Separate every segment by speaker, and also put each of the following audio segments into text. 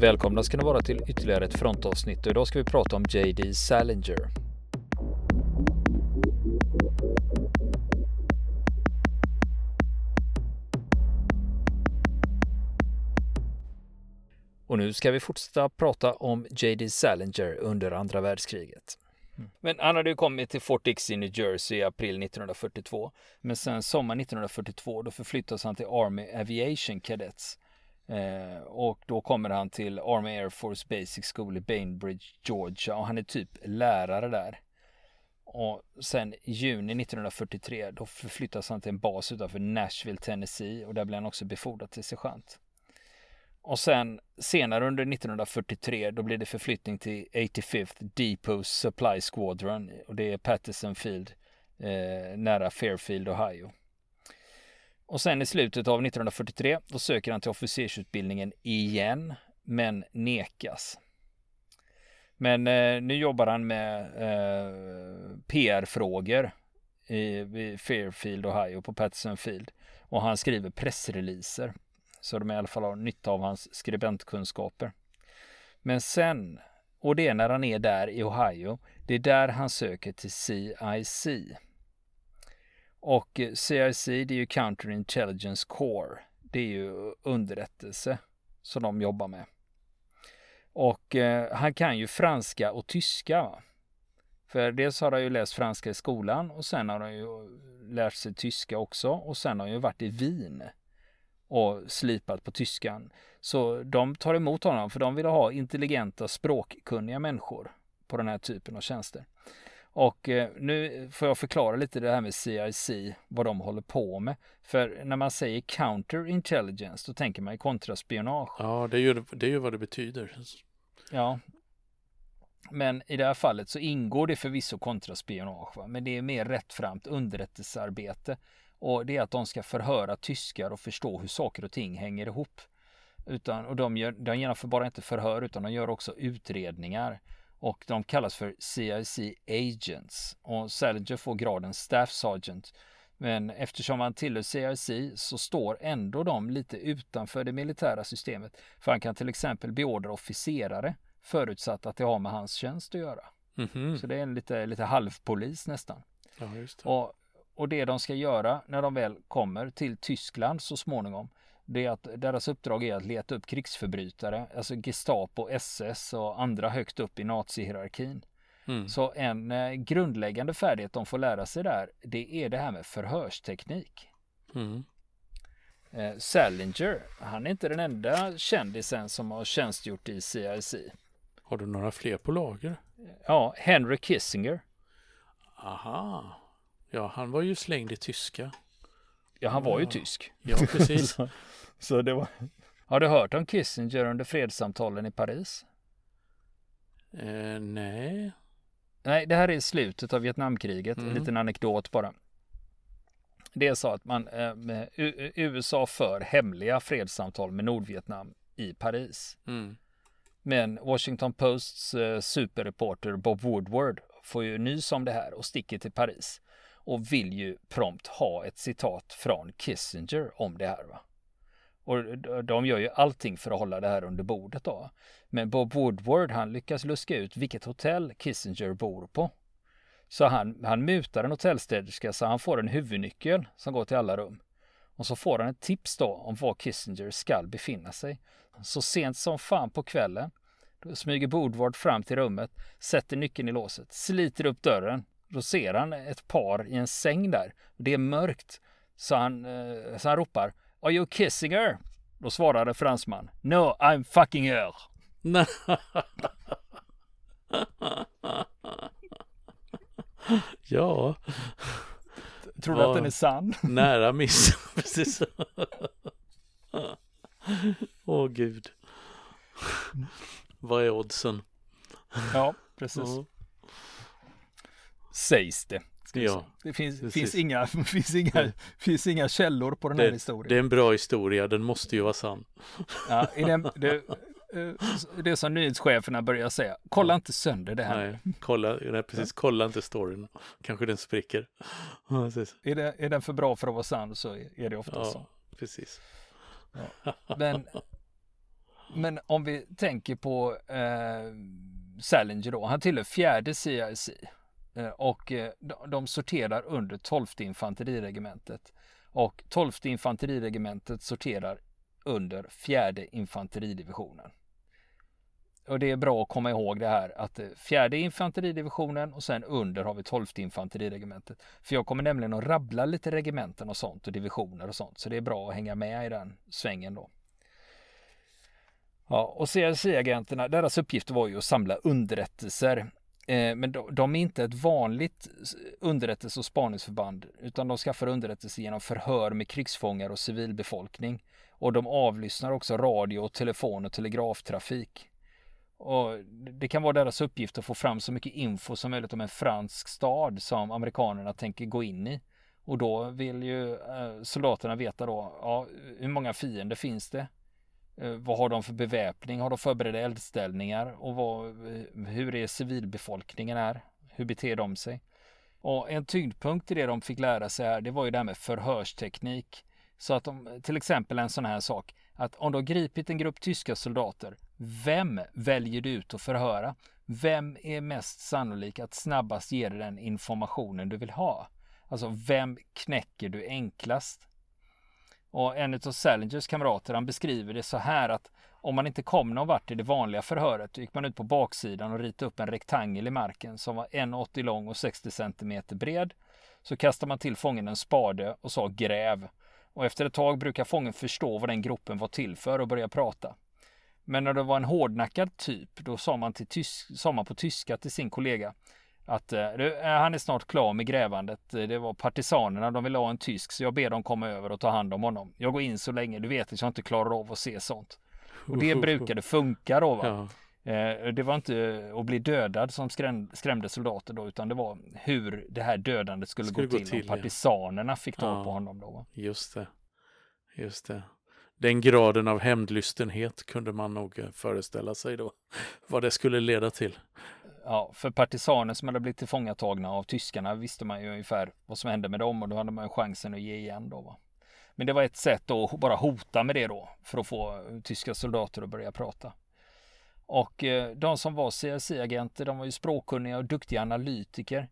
Speaker 1: Välkomna ska ni vara till ytterligare ett frontavsnitt och idag ska vi prata om JD Salinger. Och nu ska vi fortsätta prata om JD Salinger under andra världskriget. Men han hade ju kommit till Fort Dix i New Jersey i april 1942. Men sen sommar 1942 då förflyttas han till Army Aviation Cadets. Eh, och då kommer han till Army Air Force Basic School i Bainbridge, Georgia och han är typ lärare där. Och sen i juni 1943 då förflyttas han till en bas utanför Nashville, Tennessee och där blir han också befordrad till sergeant. Och sen senare under 1943 då blir det förflyttning till 85th Depot Supply Squadron och det är Patterson Field eh, nära Fairfield, Ohio. Och sen i slutet av 1943 då söker han till officersutbildningen igen men nekas. Men eh, nu jobbar han med eh, PR-frågor i, i Fairfield, Ohio på Patterson Field och han skriver pressreleaser så de i alla fall har nytta av hans skribentkunskaper. Men sen, och det är när han är där i Ohio, det är där han söker till CIC. Och CIC det är ju Counterintelligence Core. Det är ju underrättelse som de jobbar med. Och eh, han kan ju franska och tyska. Va? För dels har han ju läst franska i skolan och sen har han ju lärt sig tyska också och sen har han ju varit i Wien och slipat på tyskan. Så de tar emot honom för de vill ha intelligenta språkkunniga människor på den här typen av tjänster. Och eh, nu får jag förklara lite det här med CIC, vad de håller på med. För när man säger counterintelligence, då tänker man ju kontraspionage.
Speaker 2: Ja, det är ju, det är ju vad det betyder.
Speaker 1: Ja. Men i det här fallet så ingår det förvisso kontraspionage, va? men det är mer rättframt underrättelsearbete. Och det är att de ska förhöra tyskar och förstå hur saker och ting hänger ihop. Utan, och de, gör, de genomför bara inte förhör utan de gör också utredningar. Och de kallas för CIC Agents. Och Salinger får graden Staff Sergeant. Men eftersom han tillhör CIC så står ändå de lite utanför det militära systemet. För han kan till exempel beordra officerare förutsatt att det har med hans tjänst att göra. Mm -hmm. Så det är en lite, lite halvpolis nästan.
Speaker 2: Ja, det.
Speaker 1: Och och det de ska göra när de väl kommer till Tyskland så småningom det är att deras uppdrag är att leta upp krigsförbrytare, alltså Gestapo, SS och andra högt upp i nazihierarkin. Mm. Så en eh, grundläggande färdighet de får lära sig där, det är det här med förhörsteknik. Mm. Eh, Salinger, han är inte den enda kändisen som har tjänstgjort i CIC.
Speaker 2: Har du några fler på lager?
Speaker 1: Ja, Henry Kissinger.
Speaker 2: Aha. Ja, han var ju slängd i tyska.
Speaker 1: Ja, han var ju tysk.
Speaker 2: Ja, precis.
Speaker 1: så, så, det var... Har du hört om Kissinger under fredssamtalen i Paris?
Speaker 2: Eh, nej.
Speaker 1: Nej, det här är slutet av Vietnamkriget. Mm. En liten anekdot bara. Det är så att man, eh, USA för hemliga fredssamtal med Nordvietnam i Paris. Mm. Men Washington Posts eh, superreporter Bob Woodward får ju nys om det här och sticker till Paris och vill ju prompt ha ett citat från Kissinger om det här. Va? Och de gör ju allting för att hålla det här under bordet då. Men Bob Woodward han lyckas luska ut vilket hotell Kissinger bor på. Så han, han mutar en hotellstäderska så han får en huvudnyckel som går till alla rum. Och så får han ett tips då om var Kissinger skall befinna sig. Så sent som fan på kvällen då smyger Woodward fram till rummet, sätter nyckeln i låset, sliter upp dörren då ser han ett par i en säng där. Det är mörkt. Så han, eh, så han ropar Are you kissing her? Då svarade fransman No, I'm fucking her.
Speaker 2: ja.
Speaker 1: Tror du ja, att den är sann?
Speaker 2: Nära miss. Precis. Åh oh, gud. Vad är oddsen?
Speaker 1: Ja, precis. Ja sägs det. Ja, det finns, finns, inga, finns, inga, finns inga källor på den
Speaker 2: det,
Speaker 1: här historien.
Speaker 2: Det är en bra historia, den måste ju vara sann.
Speaker 1: Ja, den, det, eh, det är som nyhetscheferna börjar säga, kolla inte sönder det här.
Speaker 2: Nej, kolla, nej, precis, kolla inte storyn. Kanske den spricker.
Speaker 1: Ja, är, det, är den för bra för att vara sann så är det ofta
Speaker 2: ja,
Speaker 1: så.
Speaker 2: Precis.
Speaker 1: Ja. Men, Men om vi tänker på eh, Salinger då, han tillhör fjärde CIC Eh, och eh, de sorterar under 12 infanteriregementet och 12 infanteriregementet sorterar under fjärde infanteridivisionen. Och det är bra att komma ihåg det här att eh, fjärde infanteridivisionen och sen under har vi 12 infanteriregementet. För jag kommer nämligen att rabbla lite regementen och sånt och divisioner och sånt. Så det är bra att hänga med i den svängen då. Ja, och CRC-agenterna, deras uppgift var ju att samla underrättelser. Eh, men de, de, är inte ett vanligt underrättelse och spaningsförband, utan de skaffar underrättelse genom förhör med krigsfångar och civilbefolkning. Och de avlyssnar också radio, telefon och telegraftrafik. Och det kan vara deras uppgift att få fram så mycket info som möjligt om en fransk stad som amerikanerna tänker gå in i. Och då vill ju eh, soldaterna veta då, ja, hur många fiender finns det? Eh, vad har de för beväpning? Har de förberedda eldställningar? Och vad, eh, hur är civilbefolkningen här? Hur beter de sig? Och en tyngdpunkt i det de fick lära sig här, det var ju det här med förhörsteknik. Så att de, till exempel en sån här sak, att om du har gripit en grupp tyska soldater, vem väljer du ut att förhöra? Vem är mest sannolik att snabbast ge dig den informationen du vill ha? Alltså, vem knäcker du enklast? Och en av Salingers kamrater han beskriver det så här att om man inte kom någon vart i det vanliga förhöret då gick man ut på baksidan och ritade upp en rektangel i marken som var 1,80 lång och 60 cm bred. Så kastade man till fången en spade och sa gräv. Och efter ett tag brukar fången förstå vad den gropen var till för och börja prata. Men när det var en hårdnackad typ, då sa man, till tysk, sa man på tyska till sin kollega att eh, han är snart klar med grävandet. Det var partisanerna, de vill ha en tysk, så jag ber dem komma över och ta hand om honom. Jag går in så länge, du vet att jag inte klarar av att se sånt. Och det brukade funka då. Va? Ja. Eh, det var inte att bli dödad som skrämde soldater då, utan det var hur det här dödandet skulle, skulle gå, till. till. partisanerna fick ta ja. på honom då. Va?
Speaker 2: Just det. Just det. Den graden av hämndlystenhet kunde man nog eh, föreställa sig då. Vad det skulle leda till.
Speaker 1: Ja, för partisaner som hade blivit tillfångatagna av tyskarna visste man ju ungefär vad som hände med dem och då hade man ju chansen att ge igen då. Va? Men det var ett sätt att bara hota med det då för att få eh, tyska soldater att börja prata. Och eh, de som var CSI-agenter, de var ju språkkunniga och duktiga analytiker.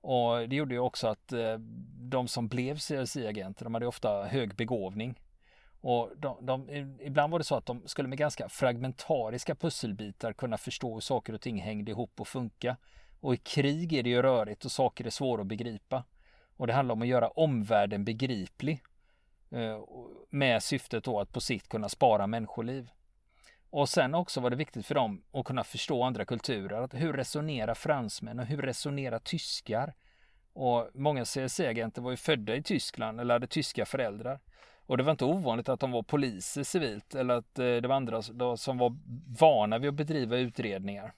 Speaker 1: Och det gjorde ju också att eh, de som blev CSI-agenter, de hade ofta hög begåvning. Och de, de, ibland var det så att de skulle med ganska fragmentariska pusselbitar kunna förstå hur saker och ting hängde ihop och funka. Och i krig är det ju rörigt och saker är svåra att begripa. Och det handlar om att göra omvärlden begriplig. Eh, med syftet då att på sikt kunna spara människoliv. Och sen också var det viktigt för dem att kunna förstå andra kulturer. Att hur resonerar fransmän och hur resonerar tyskar? Och många CSC-agenter var ju födda i Tyskland eller hade tyska föräldrar. Och det var inte ovanligt att de var poliser civilt eller att eh, det var andra som var vana vid att bedriva utredningar.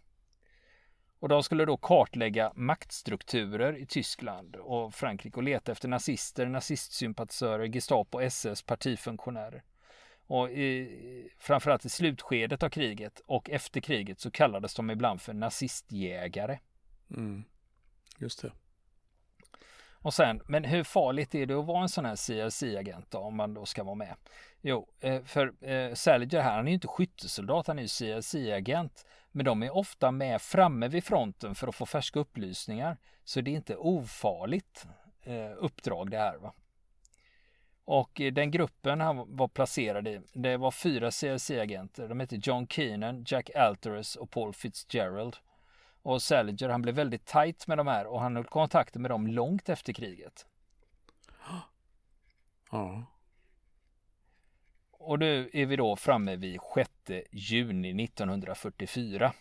Speaker 1: Och de skulle då kartlägga maktstrukturer i Tyskland och Frankrike och leta efter nazister, nazistsympatisörer, Gestapo, SS, partifunktionärer. Och i, framförallt i slutskedet av kriget och efter kriget så kallades de ibland för nazistjägare.
Speaker 2: Mm. Just det.
Speaker 1: Och sen, men hur farligt är det att vara en sån här CRC-agent om man då ska vara med? Jo, eh, för eh, Saliger här, han är ju inte skyttesoldat, han är ju CRC-agent. Men de är ofta med framme vid fronten för att få färska upplysningar. Så det är inte ofarligt eh, uppdrag det här. Va? Och eh, den gruppen han var placerad i, det var fyra CRC-agenter. De hette John Keenan, Jack Alterus och Paul Fitzgerald. Och Salinger han blev väldigt tajt med de här och han höll kontakten med dem långt efter kriget.
Speaker 2: Ja.
Speaker 1: Och nu är vi då framme vid 6 juni 1944.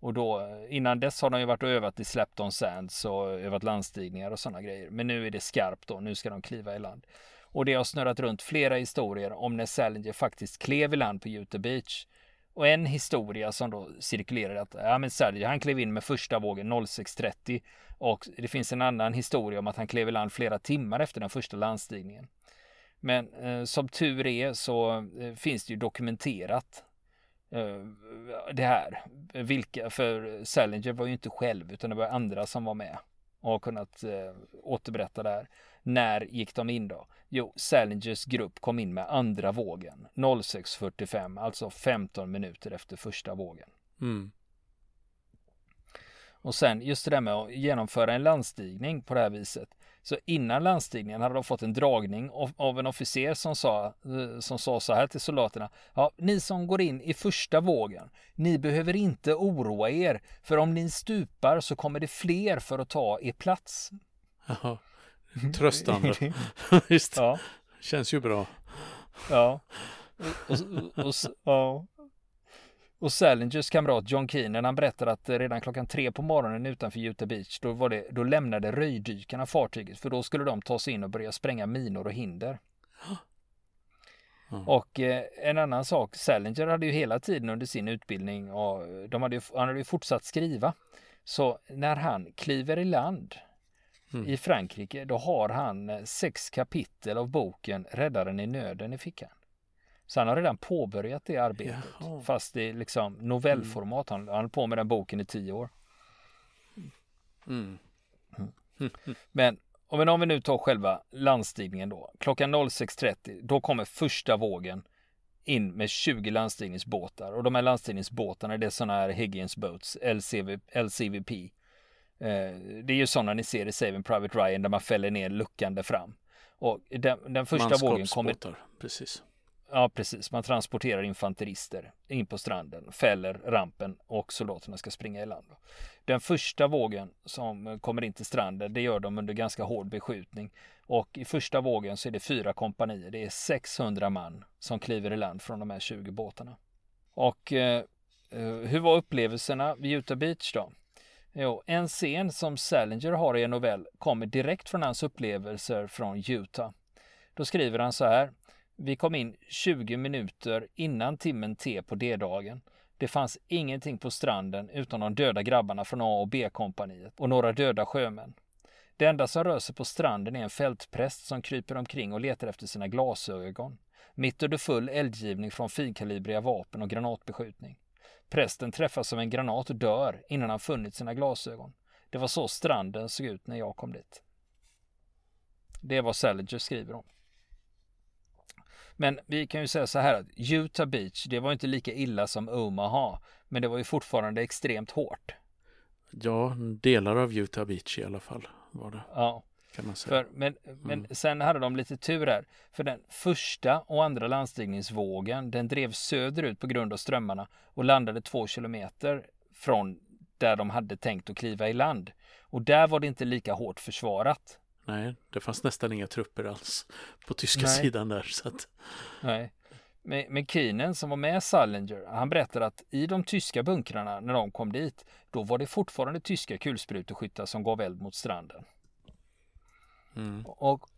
Speaker 1: Och då innan dess har de ju varit och övat i Slapton Sands och övat landstigningar och sådana grejer. Men nu är det skarpt då, nu ska de kliva i land. Och det har snurrat runt flera historier om när Salinger faktiskt klev i land på Utah Beach. Och en historia som då cirkulerar att ja, men Sergio, han klev in med första vågen 06.30 och det finns en annan historia om att han klev i land flera timmar efter den första landstigningen. Men eh, som tur är så eh, finns det ju dokumenterat eh, det här. Vilka, för Salinger var ju inte själv utan det var andra som var med och har kunnat eh, återberätta det här. När gick de in då? Jo, Salingers grupp kom in med andra vågen 06.45, alltså 15 minuter efter första vågen.
Speaker 2: Mm.
Speaker 1: Och sen just det där med att genomföra en landstigning på det här viset. Så innan landstigningen hade de fått en dragning av, en officer som sa, eh, som sa så här till soldaterna. Ja, ni som går in i första vågen, ni behöver inte oroa er, för om ni stupar så kommer det fler för att ta er plats.
Speaker 2: Jaha, tröstande. Just ja. Känns ju bra.
Speaker 1: Ja. Och, och, och, ja. Och Salingers kamrat John Keenan han berättar att redan klockan tre på morgonen utanför Utah Beach då, var det, då lämnade röjdykarna fartyget för då skulle de ta sig in och börja spränga minor och hinder. Mm. Och eh, en annan sak, Salinger hade ju hela tiden under sin utbildning och de hade ju, han hade ju fortsatt skriva. Så när han kliver i land mm. i Frankrike då har han eh, sex kapitel av boken Räddaren i nöden i fickan. Så han har redan påbörjat det arbetet. Jaha. Fast i liksom novellformat. Han har på med den boken i tio år. Mm. Mm. Men om vi nu tar själva landstigningen då. Klockan 06.30 då kommer första vågen in med 20 landstigningsbåtar och de här landstigningsbåtarna det är sådana här Higgins Boats, LCV, LCVP. Eh, det är ju sådana ni ser i Saving Private Ryan där man fäller ner luckan där fram. Och den, den första vågen kommer...
Speaker 2: precis.
Speaker 1: Ja, precis. Man transporterar infanterister in på stranden, fäller rampen och soldaterna ska springa i land. Den första vågen som kommer in till stranden, det gör de under ganska hård beskjutning. Och i första vågen så är det fyra kompanier. Det är 600 man som kliver i land från de här 20 båtarna. Och eh, eh, hur var upplevelserna vid Utah Beach då? Jo, en scen som Salinger har i en novell kommer direkt från hans upplevelser från Utah. Då skriver han så här. Vi kom in 20 minuter innan timmen T på D-dagen. Det fanns ingenting på stranden utom de döda grabbarna från A och B-kompaniet och några döda sjömän. Det enda som rör sig på stranden är en fältpräst som kryper omkring och letar efter sina glasögon. Mitt under full eldgivning från finkalibriga vapen och granatbeskjutning. Prästen träffas av en granat och dör innan han funnit sina glasögon. Det var så stranden såg ut när jag kom dit. Det är vad Salinger skriver om. Men vi kan ju säga så här att Utah Beach, det var inte lika illa som Omaha, men det var ju fortfarande extremt hårt.
Speaker 2: Ja, delar av Utah Beach i alla fall var det.
Speaker 1: Ja.
Speaker 2: Kan man säga.
Speaker 1: För, men men mm. sen hade de lite tur här. För den första och andra landstigningsvågen den drev söderut på grund av strömmarna och landade två kilometer från där de hade tänkt att kliva i land. Och där var det inte lika hårt försvarat.
Speaker 2: Nej, det fanns nästan inga trupper alls på tyska Nej. sidan där. Så att...
Speaker 1: Nej. Men, men Keenan som var med Salinger, han berättar att i de tyska bunkrarna när de kom dit, då var det fortfarande tyska kulspruteskyttar som gav eld mot stranden. Mm. Och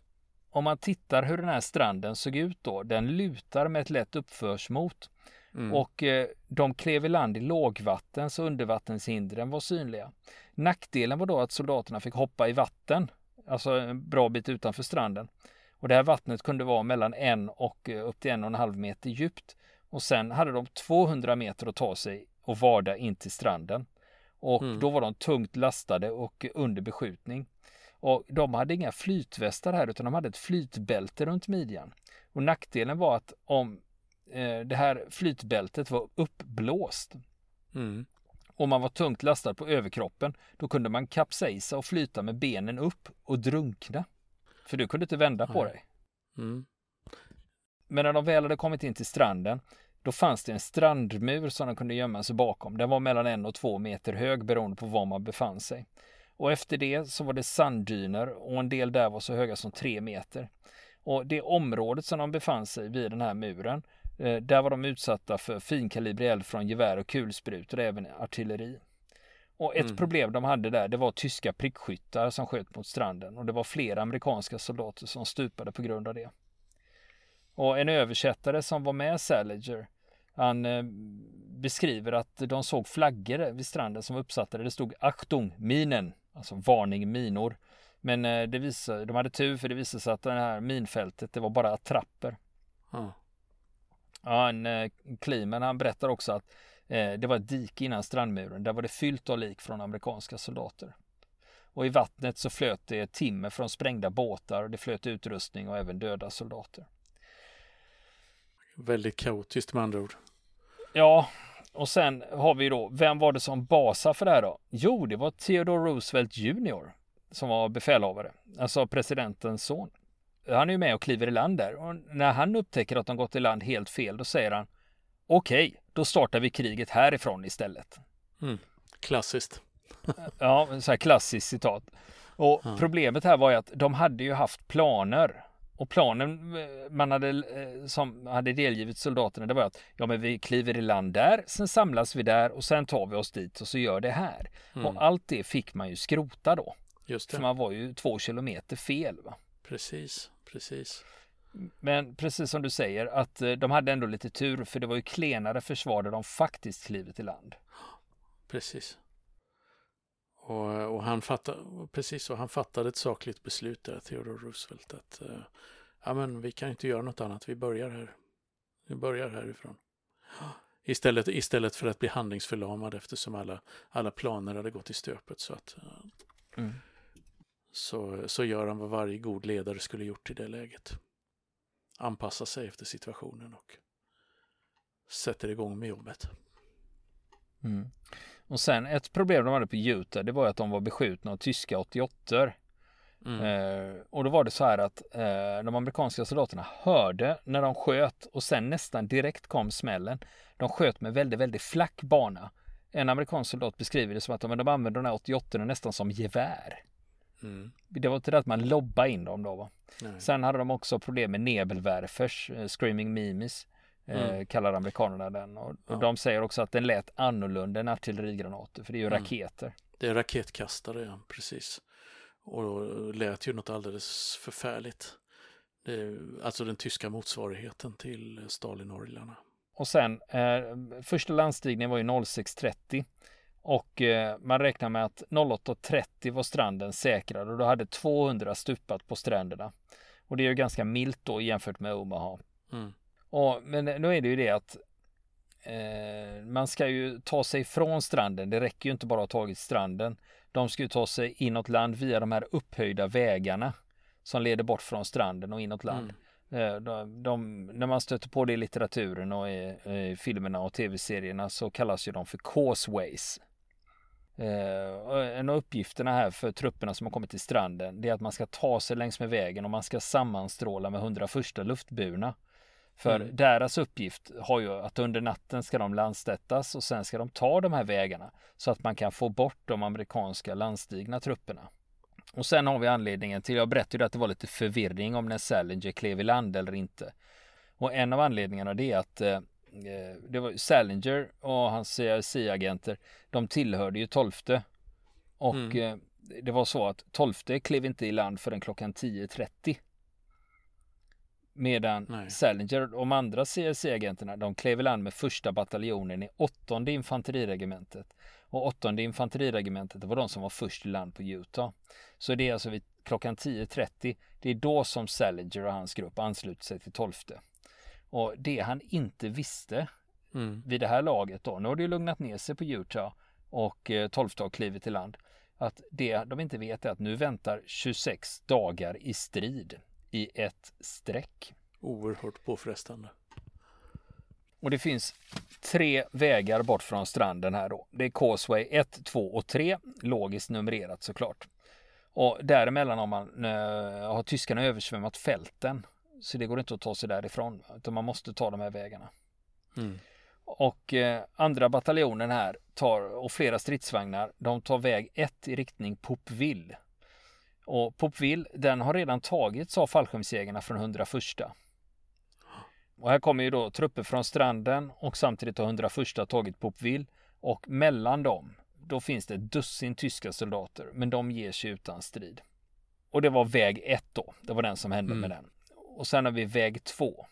Speaker 1: om man tittar hur den här stranden såg ut då, den lutar med ett lätt uppförsmot. Mm. Och eh, de klev i land i lågvatten så undervattenshindren var synliga. Nackdelen var då att soldaterna fick hoppa i vatten alltså en bra bit utanför stranden. Och det här vattnet kunde vara mellan en och eh, upp till en och en halv meter djupt. Och sen hade de 200 meter att ta sig och vada in till stranden. Och mm. då var de tungt lastade och under beskjutning. Och de hade inga flytvästar här utan de hade ett flytbälte runt midjan. Och nackdelen var att om eh, det här flytbältet var uppblåst mm. Om man var tungt lastad på överkroppen, då kunde man kapsejsa och flyta med benen upp och drunkna. För du kunde inte vända på dig. Mm. Men när de väl hade kommit in till stranden, då fanns det en strandmur som de kunde gömma sig bakom. Den var mellan en och två meter hög beroende på var man befann sig. Och efter det så var det sanddyner och en del där var så höga som tre meter. Och det området som de befann sig vid den här muren, Eh, där var de utsatta för finkalibrig eld från gevär och kulsprutor även artilleri. Och ett mm. problem de hade där, det var tyska prickskyttar som sköt mot stranden och det var flera amerikanska soldater som stupade på grund av det. Och en översättare som var med Salinger, han eh, beskriver att de såg flaggor vid stranden som var uppsatta där det stod Achtung, minen, alltså varning minor. Men eh, det visade, de hade tur för det visade sig att det här minfältet, det var bara attrapper. Mm. Ja, en eh, Klimen han berättar också att eh, det var ett dike innan strandmuren. Där var det fyllt av lik från amerikanska soldater. Och i vattnet så flöt det timmer från sprängda båtar och det flöt utrustning och även döda soldater.
Speaker 2: Väldigt kaotiskt med andra ord.
Speaker 1: Ja, och sen har vi då, vem var det som basade för det här då? Jo, det var Theodore Roosevelt Jr. som var befälhavare, alltså presidentens son. Han är ju med och kliver i land där och när han upptäcker att de gått i land helt fel, då säger han okej, okay, då startar vi kriget härifrån istället.
Speaker 2: Mm. Klassiskt.
Speaker 1: ja, så här klassiskt citat. Och ja. problemet här var ju att de hade ju haft planer och planen eh, man hade, eh, som hade delgivit soldaterna det var att ja men vi kliver i land där, sen samlas vi där och sen tar vi oss dit och så gör det här. Mm. Och allt det fick man ju skrota då.
Speaker 2: Just det.
Speaker 1: För man var ju två kilometer fel. Va?
Speaker 2: Precis, precis.
Speaker 1: Men precis som du säger att eh, de hade ändå lite tur för det var ju klenare försvar där de faktiskt klivit i land.
Speaker 2: Precis. Och, och, han fattade, precis så, han fattade ett sakligt beslut där, Theodore Roosevelt, att uh, ja, men vi kan inte göra något annat, vi börjar här. Vi börjar härifrån. Istället, istället för att bli handlingsförlamad eftersom alla, alla planer hade gått i stöpet. Så, att, uh, mm. så, så gör han vad varje god ledare skulle gjort i det läget. Anpassa sig efter situationen och sätter igång med jobbet.
Speaker 1: Mm. Och sen ett problem de hade på Utah, det var att de var beskjutna av tyska 88 mm. eh, Och då var det så här att eh, de amerikanska soldaterna hörde när de sköt och sen nästan direkt kom smällen. De sköt med väldigt, väldigt flack bana. En amerikansk soldat beskriver det som att de, de använde de här 88 nästan som gevär. Mm. Det var inte det att man lobbade in dem då. Va? Sen hade de också problem med Nebelwerfers, eh, Screaming Mimes. Eh, mm. kallar amerikanerna den. Och, och ja. de säger också att den lät annorlunda än artillerigranater, för det är ju mm. raketer.
Speaker 2: Det är raketkastare, ja, precis. Och lät ju något alldeles förfärligt. Alltså den tyska motsvarigheten till Stalinorglarna.
Speaker 1: Och sen, eh, första landstigningen var ju 06.30 och eh, man räknar med att 08.30 var stranden säkrad och då hade 200 stupat på stränderna. Och det är ju ganska milt då jämfört med Omaha. Mm. Och, men nu är det ju det att eh, man ska ju ta sig från stranden. Det räcker ju inte bara att ha tagit stranden. De ska ju ta sig inåt land via de här upphöjda vägarna som leder bort från stranden och inåt land. Mm. Eh, de, de, när man stöter på det i litteraturen och i, i filmerna och tv-serierna så kallas ju de för causeways. Eh, en av uppgifterna här för trupperna som har kommit till stranden det är att man ska ta sig längs med vägen och man ska sammanstråla med 101 luftburna. För mm. deras uppgift har ju att under natten ska de landsättas och sen ska de ta de här vägarna så att man kan få bort de amerikanska landstigna trupperna. Och sen har vi anledningen till, jag berättade att det var lite förvirring om när Salinger klev i land eller inte. Och en av anledningarna det är att eh, eh det var Salinger och hans CIA-agenter, de tillhörde ju tolfte. Och mm. eh, det var så att tolfte klev inte i land förrän klockan 10.30. Medan Nej. Salinger och de andra CSC-agenterna de klev i land med första bataljonen i åttonde infanteriregementet. Och åttonde infanteriregementet var de som var först i land på Utah. Så det är alltså vid klockan 10.30. Det är då som Salinger och hans grupp ansluter sig till tolfte. Och det han inte visste mm. vid det här laget då, nu har det ju lugnat ner sig på Utah och eh, tolfte har klivit i land. Att det de inte vet är att nu väntar 26 dagar i strid i ett streck.
Speaker 2: Oerhört påfrestande.
Speaker 1: Och det finns tre vägar bort från stranden här då. Det är Causeway 1, 2 och 3. Logiskt numrerat såklart. Och däremellan har, man, äh, har tyskarna översvämmat fälten. Så det går inte att ta sig därifrån. Utan man måste ta de här vägarna. Mm. Och eh, andra bataljonen här tar, och flera stridsvagnar, de tar väg 1 i riktning Popville. Och Popville, den har redan tagits av fallskärmsjägarna från 101. Och här kommer ju då trupper från stranden och samtidigt har 101 tagit Popville och mellan dem då finns det ett dussin tyska soldater men de ger sig utan strid. Och det var väg 1 då. Det var den som hände mm. med den. Och sen har vi väg 2.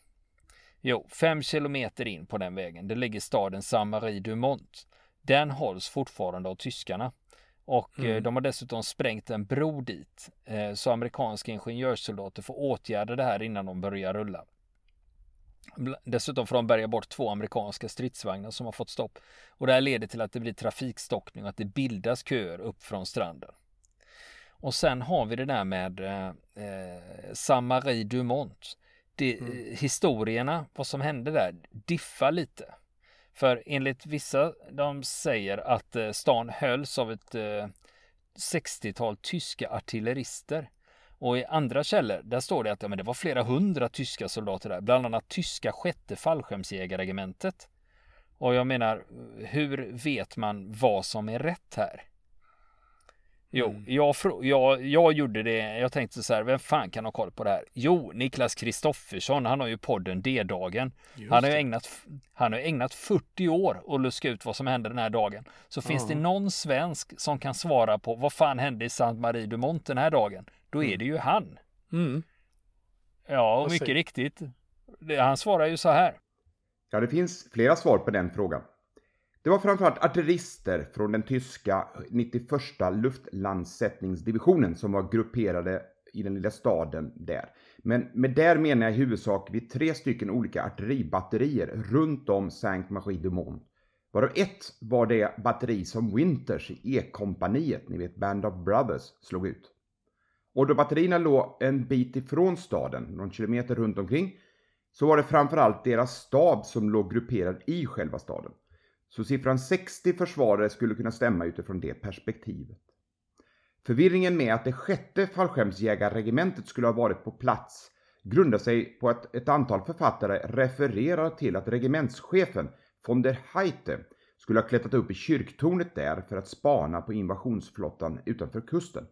Speaker 1: Jo, fem kilometer in på den vägen, det ligger staden Saint-Marie du Mont. Den hålls fortfarande av tyskarna. Och eh, mm. de har dessutom sprängt en bro dit. Eh, så amerikanska ingenjörssoldater får åtgärda det här innan de börjar rulla. Dessutom får de bärga bort två amerikanska stridsvagnar som har fått stopp. Och det här leder till att det blir trafikstockning och att det bildas köer upp från stranden. Och sen har vi det där med eh, eh Saint-Marie Dumont. Det, mm. Historierna, vad som hände där, diffar lite. För enligt vissa, de säger att eh, stan hölls av ett eh, 60-tal tyska artillerister. Och i andra källor, där står det att ja, men det var flera hundra tyska soldater där, bland annat tyska sjätte fallskärmsjägarregementet. Och jag menar, hur vet man vad som är rätt här? Jo, mm. jag, jag, jag gjorde det. Jag tänkte så här, vem fan kan ha koll på det här? Jo, Niklas Kristoffersson, han har ju podden D-dagen. Han har ju ägnat, han har ägnat 40 år att luska ut vad som hände den här dagen. Så mm. finns det någon svensk som kan svara på vad fan hände i Saint Marie du Mont den här dagen? Då är mm. det ju han.
Speaker 2: Mm.
Speaker 1: Ja, och mycket riktigt. Han svarar ju så här.
Speaker 3: Ja, det finns flera svar på den frågan. Det var framförallt artillerister från den tyska 91 luftlandsättningsdivisionen som var grupperade i den lilla staden där. Men med där menar jag i huvudsak vid tre stycken olika artilleribatterier runt om Saint-Marie-du-Mont. Varav ett var det batteri som Winters i E-kompaniet, ni vet Band of Brothers, slog ut. Och då batterierna låg en bit ifrån staden, någon kilometer runt omkring, så var det framförallt deras stab som låg grupperad i själva staden. Så siffran 60 försvarare skulle kunna stämma utifrån det perspektivet. Förvirringen med att det sjätte fallskärmsjägarregementet skulle ha varit på plats grundar sig på att ett antal författare refererar till att regementschefen von der Heite skulle ha klättrat upp i kyrktornet där för att spana på invasionsflottan utanför kusten.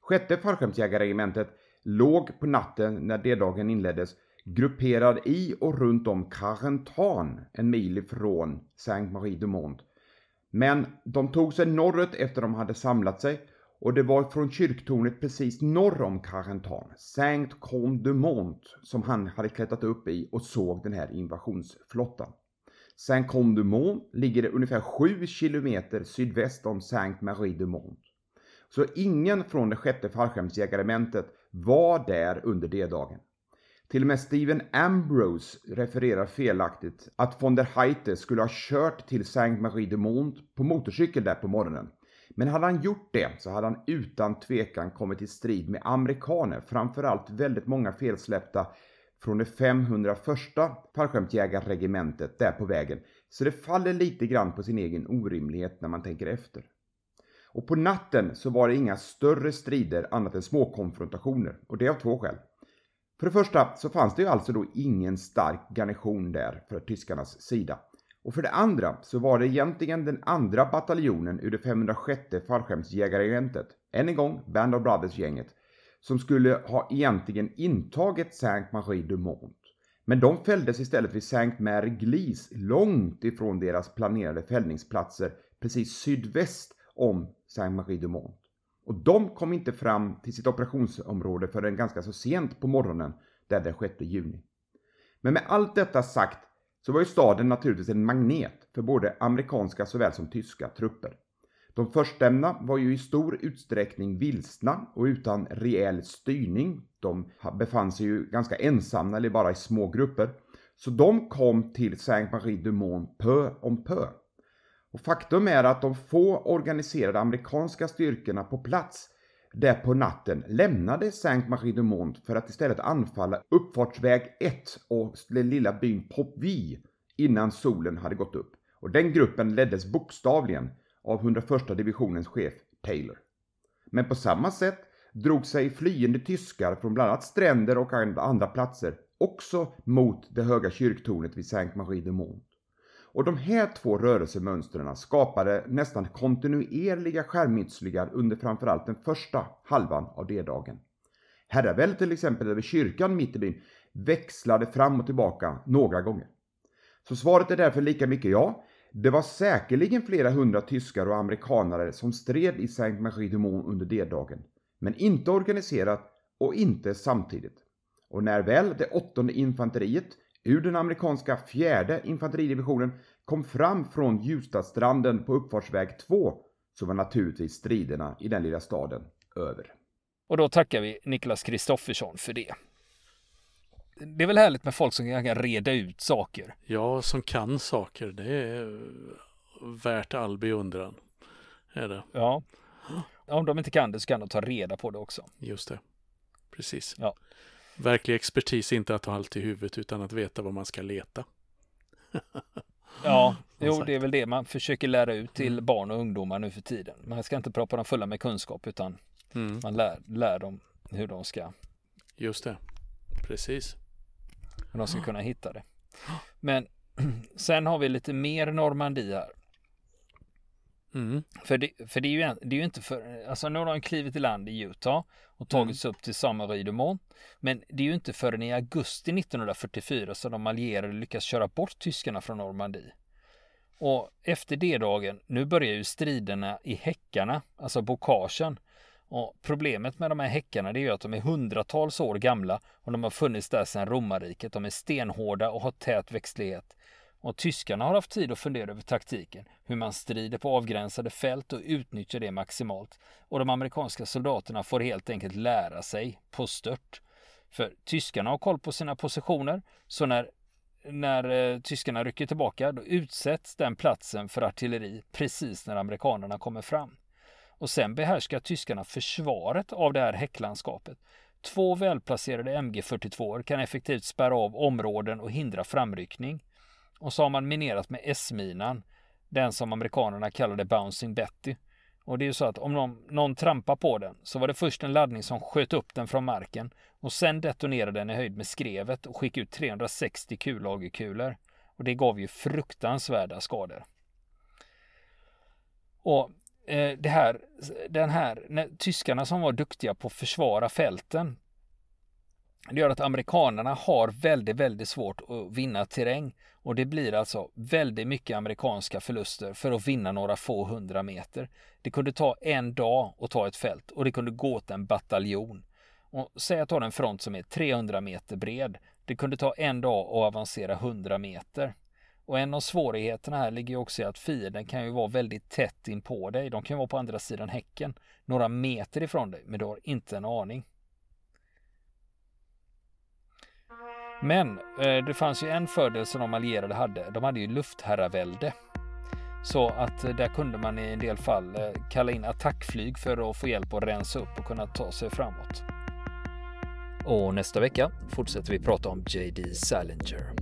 Speaker 3: Sjätte fallskärmsjägarregementet låg på natten när D-dagen inleddes grupperad i och runt om Carentan, en mil ifrån Saint-Marie-de-Mont. Men de tog sig norrut efter de hade samlat sig och det var från kyrktornet precis norr om Carentan, Saint-Combe-de-Mont, som han hade klättrat upp i och såg den här invasionsflottan. Saint-Combe-de-Mont ligger ungefär 7 kilometer sydväst om Saint-Marie-de-Mont. Så ingen från det sjätte fallskärmsjägarregementet var där under D-dagen. Till och med Steven Ambrose refererar felaktigt att von der Heite skulle ha kört till Saint-Marie-de-Mont på motorcykel där på morgonen. Men hade han gjort det så hade han utan tvekan kommit i strid med amerikaner, framförallt väldigt många felsläppta från det 501 fallskärmsjägarregementet där på vägen. Så det faller lite grann på sin egen orimlighet när man tänker efter. Och på natten så var det inga större strider annat än små konfrontationer och det av två skäl. För det första så fanns det ju alltså då ingen stark garnison där för tyskarnas sida. Och för det andra så var det egentligen den andra bataljonen ur det 506 fallskärmsjägarregementet, än en gång Band of Brothers-gänget, som skulle ha egentligen intagit Saint-Marie-du-Mont. Men de fälldes istället vid Saint-Mère-Glise, långt ifrån deras planerade fällningsplatser, precis sydväst om Saint-Marie-du-Mont. Och de kom inte fram till sitt operationsområde förrän ganska så sent på morgonen, där den 6 juni. Men med allt detta sagt så var ju staden naturligtvis en magnet för både amerikanska såväl som tyska trupper. De förstnämnda var ju i stor utsträckning vilsna och utan rejäl styrning. De befann sig ju ganska ensamma eller bara i små grupper. Så de kom till Saint-Marie-du-Mont pö om pö. Och faktum är att de få organiserade amerikanska styrkorna på plats där på natten lämnade Saint-Marie-de-Mont för att istället anfalla uppfartsväg 1 och den lilla byn Popvi innan solen hade gått upp. Och den gruppen leddes bokstavligen av 101 divisionens chef Taylor. Men på samma sätt drog sig flyende tyskar från bland annat stränder och andra platser också mot det höga kyrktornet vid Saint-Marie-de-Mont. Och de här två rörelsemönstren skapade nästan kontinuerliga skärmytslingar under framförallt den första halvan av D-dagen. Herraväldet till exempel över kyrkan mitt i byn växlade fram och tillbaka några gånger. Så svaret är därför lika mycket ja. Det var säkerligen flera hundra tyskar och amerikanare som stred i Saint-Marie-du-Mont under D-dagen. Men inte organiserat och inte samtidigt. Och när väl det åttonde infanteriet ur den amerikanska fjärde infanteridivisionen kom fram från Ljustadstranden på uppfartsväg 2 så var naturligtvis striderna i den lilla staden över.
Speaker 1: Och då tackar vi Niklas Kristoffersson för det. Det är väl härligt med folk som kan reda ut saker.
Speaker 2: Ja, som kan saker. Det är värt all beundran. Är det.
Speaker 1: Ja. om de inte kan det så kan de ta reda på det också.
Speaker 2: Just det. Precis.
Speaker 1: Ja.
Speaker 2: Verklig expertis är inte att ha allt i huvudet utan att veta var man ska leta.
Speaker 1: Ja, jo det är väl det man försöker lära ut till
Speaker 2: Mm.
Speaker 1: barn och ungdomar nu för tiden. Man ska inte proppa dem fulla med kunskap utan
Speaker 2: Mm.
Speaker 1: man lär, lär dem hur de ska
Speaker 2: Just det. Precis.
Speaker 1: hur de ska kunna hitta det. Men sen har vi lite mer Normandie här.
Speaker 2: Mm.
Speaker 1: För det, för det är ju, det är ju inte för, alltså nu har de klivit i land i Utah och tagits upp till Saint-Marie de Mont. Men det är ju inte förrän i augusti 1944 som de allierade lyckas köra bort tyskarna från Normandie. Och efter det dagen, nu börjar ju striderna i häckarna, alltså bokagen. Och problemet med de här häckarna det är ju att de är hundratals år gamla och de har funnits där sedan romarriket. De är stenhårda och har tät växtlighet. Och tyskarna har haft tid att fundera över taktiken, hur man strider på avgränsade fält och utnyttjar det maximalt. Och de amerikanska soldaterna får helt enkelt lära sig på stört. För tyskarna har koll på sina positioner, så när, när eh, tyskarna rycker tillbaka då utsätts den platsen för artilleri precis när amerikanerna kommer fram. Och sen behärskar tyskarna försvaret av det här häcklandskapet. Två välplacerade MG42 kan effektivt spärra av områden och hindra framryckning. Och så har man minerat med S-minan, den som amerikanerna kallade Bouncing Betty. Och det är ju så att om någon, någon trampar på den så var det först en laddning som sköt upp den från marken och sen detonerade den i höjd med skrevet och skickade ut 360 kullagerkulor. Och det gav ju fruktansvärda skador. Och eh, det här, den här, när, tyskarna som var duktiga på att försvara fälten det gör att amerikanerna har väldigt, väldigt svårt att vinna terräng och det blir alltså väldigt mycket amerikanska förluster för att vinna några få hundra meter. Det kunde ta en dag att ta ett fält och det kunde gå åt en bataljon. Och säg att du har en front som är 300 meter bred. Det kunde ta en dag att avancera 100 meter. Och en av svårigheterna här ligger också i att fienden kan ju vara väldigt tätt in på dig. De kan ju vara på andra sidan häcken, några meter ifrån dig, men du har inte en aning. Men eh, det fanns ju en fördel som de allierade hade. De hade ju luftherravälde. Så att eh, där kunde man i en del fall eh, kalla in attackflyg för att få hjälp att rensa upp och kunna ta sig framåt. Och nästa vecka fortsätter vi prata om JD Salinger.